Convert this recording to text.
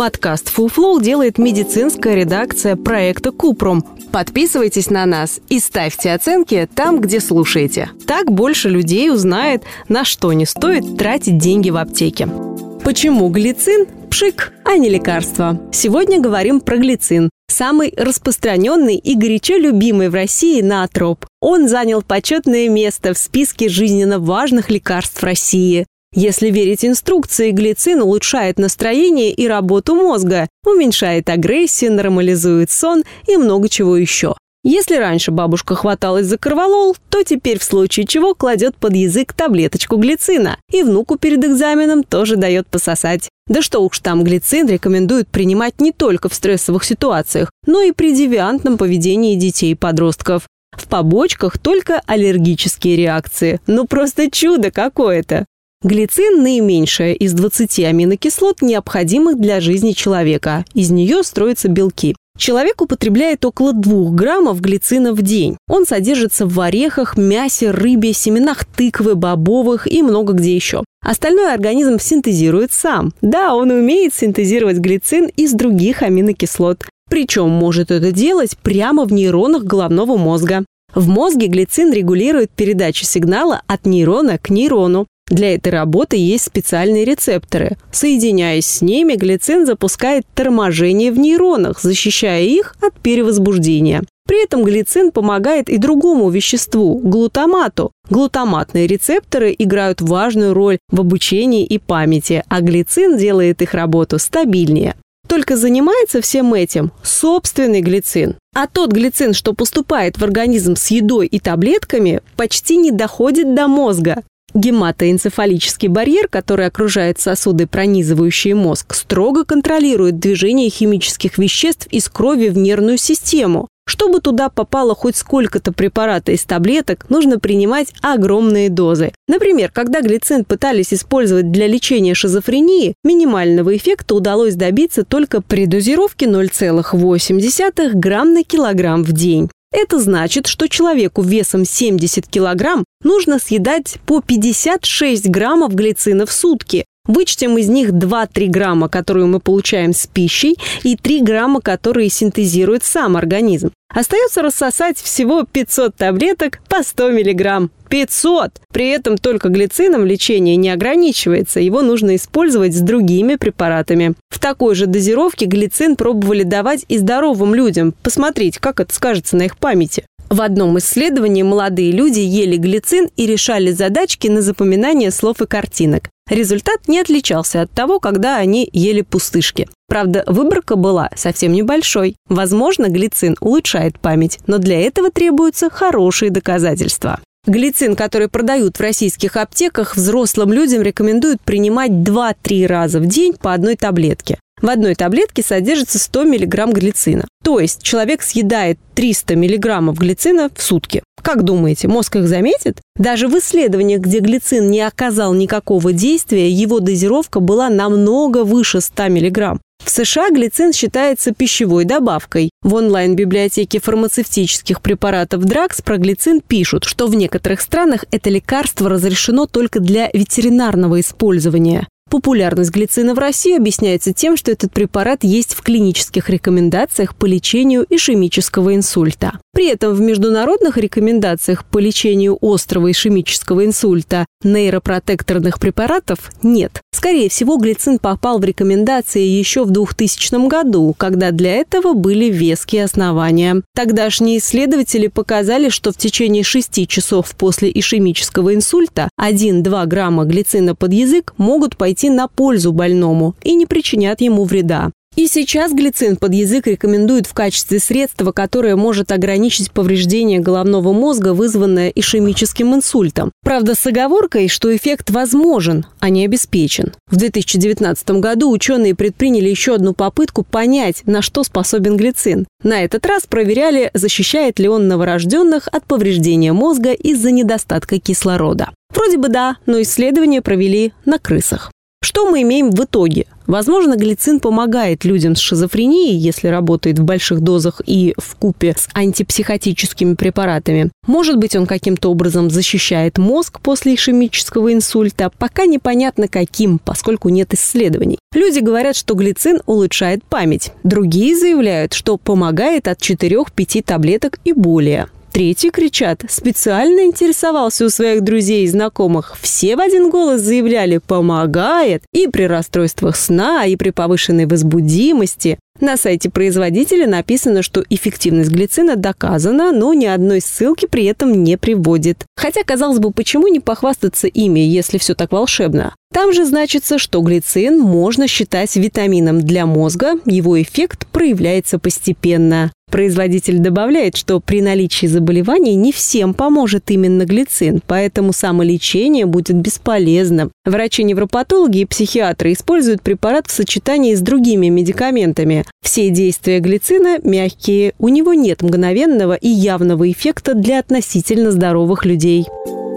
Подкаст Flow делает медицинская редакция проекта Купрум. Подписывайтесь на нас и ставьте оценки там, где слушаете. Так больше людей узнает, на что не стоит тратить деньги в аптеке. Почему глицин – пшик, а не лекарство? Сегодня говорим про глицин. Самый распространенный и горячо любимый в России наотроп. Он занял почетное место в списке жизненно важных лекарств России. Если верить инструкции, глицин улучшает настроение и работу мозга, уменьшает агрессию, нормализует сон и много чего еще. Если раньше бабушка хваталась за корвалол, то теперь в случае чего кладет под язык таблеточку глицина. И внуку перед экзаменом тоже дает пососать. Да что уж там, глицин рекомендуют принимать не только в стрессовых ситуациях, но и при девиантном поведении детей и подростков. В побочках только аллергические реакции. Ну просто чудо какое-то! Глицин – наименьшая из 20 аминокислот, необходимых для жизни человека. Из нее строятся белки. Человек употребляет около 2 граммов глицина в день. Он содержится в орехах, мясе, рыбе, семенах тыквы, бобовых и много где еще. Остальное организм синтезирует сам. Да, он умеет синтезировать глицин из других аминокислот. Причем может это делать прямо в нейронах головного мозга. В мозге глицин регулирует передачу сигнала от нейрона к нейрону. Для этой работы есть специальные рецепторы. Соединяясь с ними, глицин запускает торможение в нейронах, защищая их от перевозбуждения. При этом глицин помогает и другому веществу – глутамату. Глутаматные рецепторы играют важную роль в обучении и памяти, а глицин делает их работу стабильнее. Только занимается всем этим собственный глицин. А тот глицин, что поступает в организм с едой и таблетками, почти не доходит до мозга. Гематоэнцефалический барьер, который окружает сосуды, пронизывающие мозг, строго контролирует движение химических веществ из крови в нервную систему. Чтобы туда попало хоть сколько-то препарата из таблеток, нужно принимать огромные дозы. Например, когда глицин пытались использовать для лечения шизофрении, минимального эффекта удалось добиться только при дозировке 0,8 грамм на килограмм в день. Это значит, что человеку весом 70 килограмм нужно съедать по 56 граммов глицина в сутки. Вычтем из них 2-3 грамма, которые мы получаем с пищей, и 3 грамма, которые синтезирует сам организм. Остается рассосать всего 500 таблеток по 100 миллиграмм. 500! При этом только глицином лечение не ограничивается, его нужно использовать с другими препаратами. В такой же дозировке глицин пробовали давать и здоровым людям. Посмотрите, как это скажется на их памяти. В одном исследовании молодые люди ели глицин и решали задачки на запоминание слов и картинок. Результат не отличался от того, когда они ели пустышки. Правда, выборка была совсем небольшой. Возможно, глицин улучшает память, но для этого требуются хорошие доказательства. Глицин, который продают в российских аптеках, взрослым людям рекомендуют принимать 2-3 раза в день по одной таблетке. В одной таблетке содержится 100 мг глицина. То есть человек съедает 300 мг глицина в сутки. Как думаете, мозг их заметит? Даже в исследованиях, где глицин не оказал никакого действия, его дозировка была намного выше 100 мг. В США глицин считается пищевой добавкой. В онлайн-библиотеке фармацевтических препаратов Дракс про глицин пишут, что в некоторых странах это лекарство разрешено только для ветеринарного использования. Популярность глицина в России объясняется тем, что этот препарат есть в клинических рекомендациях по лечению ишемического инсульта. При этом в международных рекомендациях по лечению острого ишемического инсульта нейропротекторных препаратов нет. Скорее всего, глицин попал в рекомендации еще в 2000 году, когда для этого были веские основания. Тогдашние исследователи показали, что в течение 6 часов после ишемического инсульта 1-2 грамма глицина под язык могут пойти на пользу больному и не причинят ему вреда. И сейчас глицин под язык рекомендуют в качестве средства, которое может ограничить повреждение головного мозга, вызванное ишемическим инсультом. Правда, с оговоркой, что эффект возможен, а не обеспечен. В 2019 году ученые предприняли еще одну попытку понять, на что способен глицин. На этот раз проверяли, защищает ли он новорожденных от повреждения мозга из-за недостатка кислорода. Вроде бы да, но исследования провели на крысах. Что мы имеем в итоге? Возможно, глицин помогает людям с шизофренией, если работает в больших дозах и в купе с антипсихотическими препаратами. Может быть, он каким-то образом защищает мозг после ишемического инсульта, пока непонятно каким, поскольку нет исследований. Люди говорят, что глицин улучшает память. Другие заявляют, что помогает от 4-5 таблеток и более. Третьи кричат «Специально интересовался у своих друзей и знакомых». Все в один голос заявляли «Помогает» и при расстройствах сна, и при повышенной возбудимости. На сайте производителя написано, что эффективность глицина доказана, но ни одной ссылки при этом не приводит. Хотя, казалось бы, почему не похвастаться ими, если все так волшебно? Там же значится, что глицин можно считать витамином для мозга, его эффект проявляется постепенно. Производитель добавляет, что при наличии заболеваний не всем поможет именно глицин, поэтому самолечение будет бесполезным. Врачи-невропатологи и психиатры используют препарат в сочетании с другими медикаментами. Все действия глицина мягкие, у него нет мгновенного и явного эффекта для относительно здоровых людей.